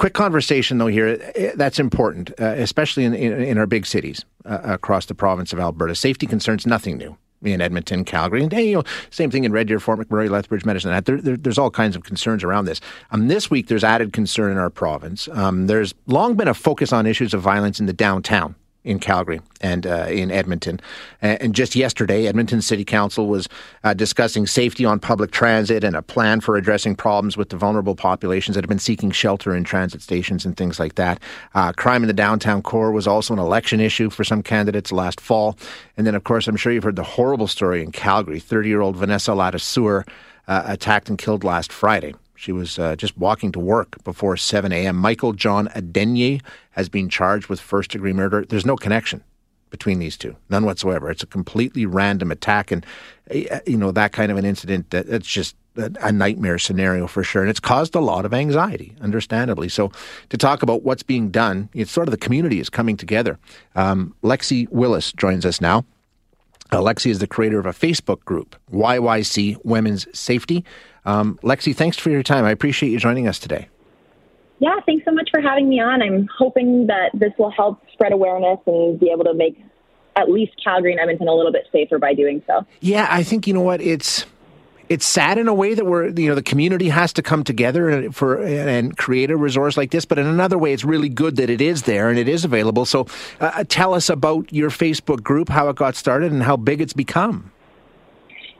Quick conversation though here. Eh, that's important, uh, especially in, in, in our big cities uh, across the province of Alberta. Safety concerns, nothing new in Edmonton, Calgary, and you know, same thing in Red Deer, Fort McMurray, Lethbridge, Medicine. That there, there, there's all kinds of concerns around this. Um, this week, there's added concern in our province. Um, there's long been a focus on issues of violence in the downtown in Calgary and uh, in Edmonton. And just yesterday, Edmonton City Council was uh, discussing safety on public transit and a plan for addressing problems with the vulnerable populations that have been seeking shelter in transit stations and things like that. Uh, crime in the downtown core was also an election issue for some candidates last fall. And then, of course, I'm sure you've heard the horrible story in Calgary 30 year old Vanessa Ladouceur uh, attacked and killed last Friday. She was uh, just walking to work before 7 a.m. Michael John Adenye has been charged with first degree murder. There's no connection between these two, none whatsoever. It's a completely random attack, and uh, you know that kind of an incident. That it's just a nightmare scenario for sure, and it's caused a lot of anxiety, understandably. So, to talk about what's being done, it's sort of the community is coming together. Um, Lexi Willis joins us now. Lexi is the creator of a Facebook group, YYC Women's Safety. Um, Lexi, thanks for your time. I appreciate you joining us today. Yeah, thanks so much for having me on. I'm hoping that this will help spread awareness and be able to make at least Calgary and Edmonton a little bit safer by doing so. Yeah, I think you know what it's it's sad in a way that we're you know the community has to come together for and create a resource like this but in another way it's really good that it is there and it is available so uh, tell us about your facebook group how it got started and how big it's become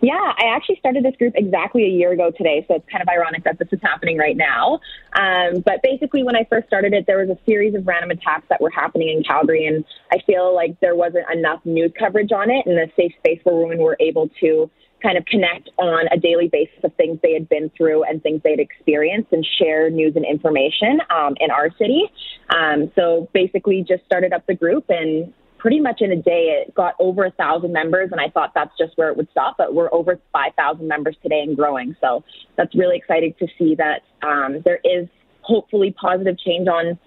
yeah, I actually started this group exactly a year ago today, so it's kind of ironic that this is happening right now. Um, but basically, when I first started it, there was a series of random attacks that were happening in Calgary, and I feel like there wasn't enough news coverage on it and a safe space where women were able to kind of connect on a daily basis of things they had been through and things they'd experienced and share news and information um, in our city. Um, so basically, just started up the group and pretty much in a day it got over a thousand members and i thought that's just where it would stop but we're over 5000 members today and growing so that's really exciting to see that um, there is hopefully positive change on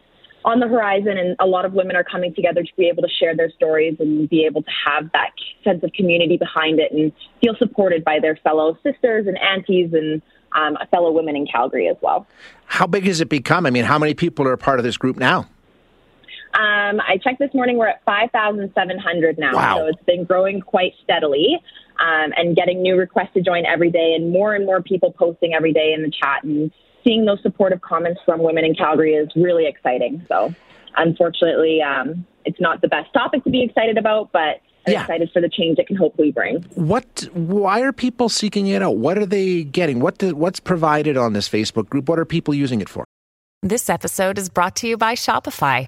on the horizon, and a lot of women are coming together to be able to share their stories and be able to have that sense of community behind it and feel supported by their fellow sisters and aunties and um, fellow women in Calgary as well. How big has it become? I mean, how many people are a part of this group now? Um, I checked this morning. We're at 5,700 now. Wow. So it's been growing quite steadily um, and getting new requests to join every day and more and more people posting every day in the chat and seeing those supportive comments from women in Calgary is really exciting. So, unfortunately, um, it's not the best topic to be excited about, but I'm yeah. excited for the change it can hopefully bring. What? Why are people seeking it out? What are they getting? What? Do, what's provided on this Facebook group? What are people using it for? This episode is brought to you by Shopify.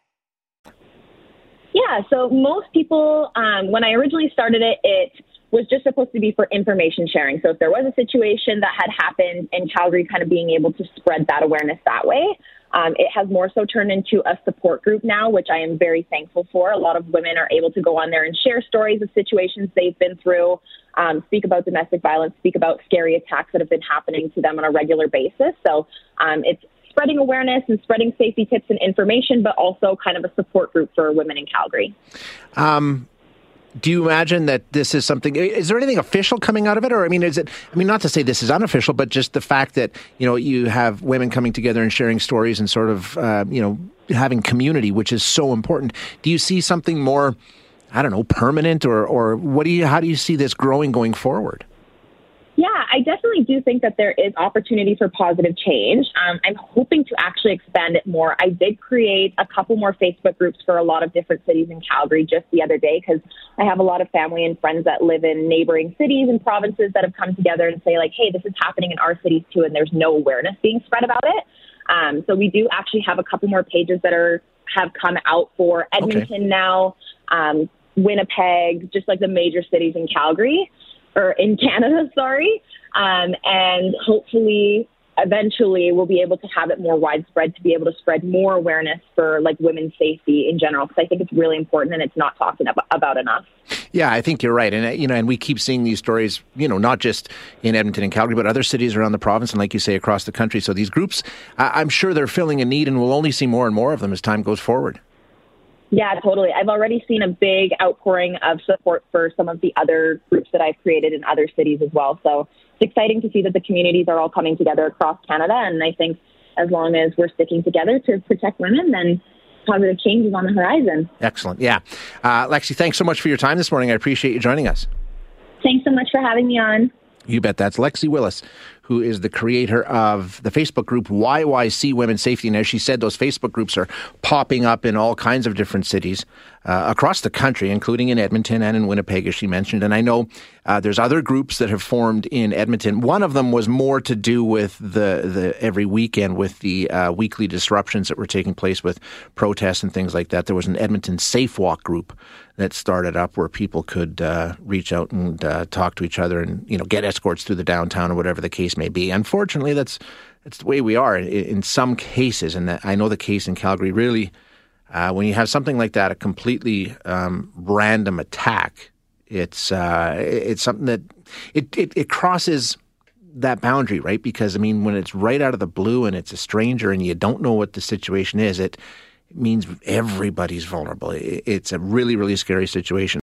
Yeah, so most people, um, when I originally started it, it was just supposed to be for information sharing. So if there was a situation that had happened in Calgary, kind of being able to spread that awareness that way. Um, it has more so turned into a support group now, which I am very thankful for. A lot of women are able to go on there and share stories of situations they've been through, um, speak about domestic violence, speak about scary attacks that have been happening to them on a regular basis. So um, it's spreading awareness and spreading safety tips and information, but also kind of a support group for women in Calgary. Um, do you imagine that this is something is there anything official coming out of it? Or i mean is it i mean not to say this is unofficial but just the fact that you know you have women coming together and sharing stories and sort of uh, you know having community which is so important. Do you see something more i don't know permanent or or what do you how do you see this growing going forward Yeah, I definitely do think that there is opportunity for positive change. Um, I'm hoping to actually expand it more. I did create a couple more Facebook groups for a lot of different cities in Calgary just the other day because I have a lot of family and friends that live in neighboring cities and provinces that have come together and say like, hey, this is happening in our cities too, and there's no awareness being spread about it. Um, so we do actually have a couple more pages that are have come out for Edmonton okay. now, um, Winnipeg, just like the major cities in Calgary or in Canada, sorry. Um, and hopefully, eventually, we'll be able to have it more widespread to be able to spread more awareness for like women's safety in general. Because I think it's really important and it's not talked about enough. Yeah, I think you're right, and uh, you know, and we keep seeing these stories, you know, not just in Edmonton and Calgary, but other cities around the province, and like you say, across the country. So these groups, I'm sure they're filling a need, and we'll only see more and more of them as time goes forward. Yeah, totally. I've already seen a big outpouring of support for some of the other groups that I've created in other cities as well. So it's exciting to see that the communities are all coming together across Canada. And I think as long as we're sticking together to protect women, then positive change is on the horizon. Excellent. Yeah. Uh, Lexi, thanks so much for your time this morning. I appreciate you joining us. Thanks so much for having me on. You bet. That's Lexi Willis, who is the creator of the Facebook group YYC Women's Safety. And as she said, those Facebook groups are popping up in all kinds of different cities uh, across the country, including in Edmonton and in Winnipeg, as she mentioned. And I know uh, there's other groups that have formed in Edmonton. One of them was more to do with the, the every weekend with the uh, weekly disruptions that were taking place with protests and things like that. There was an Edmonton Safe Walk group that started up where people could uh, reach out and uh, talk to each other and you know get escorts through the downtown or whatever the case may be. Unfortunately, that's that's the way we are in some cases, and I know the case in Calgary really uh, when you have something like that, a completely um, random attack, it's uh, it's something that it, it, it crosses that boundary, right? Because I mean, when it's right out of the blue and it's a stranger and you don't know what the situation is, it, means everybody's vulnerable. It, it's a really really scary situation.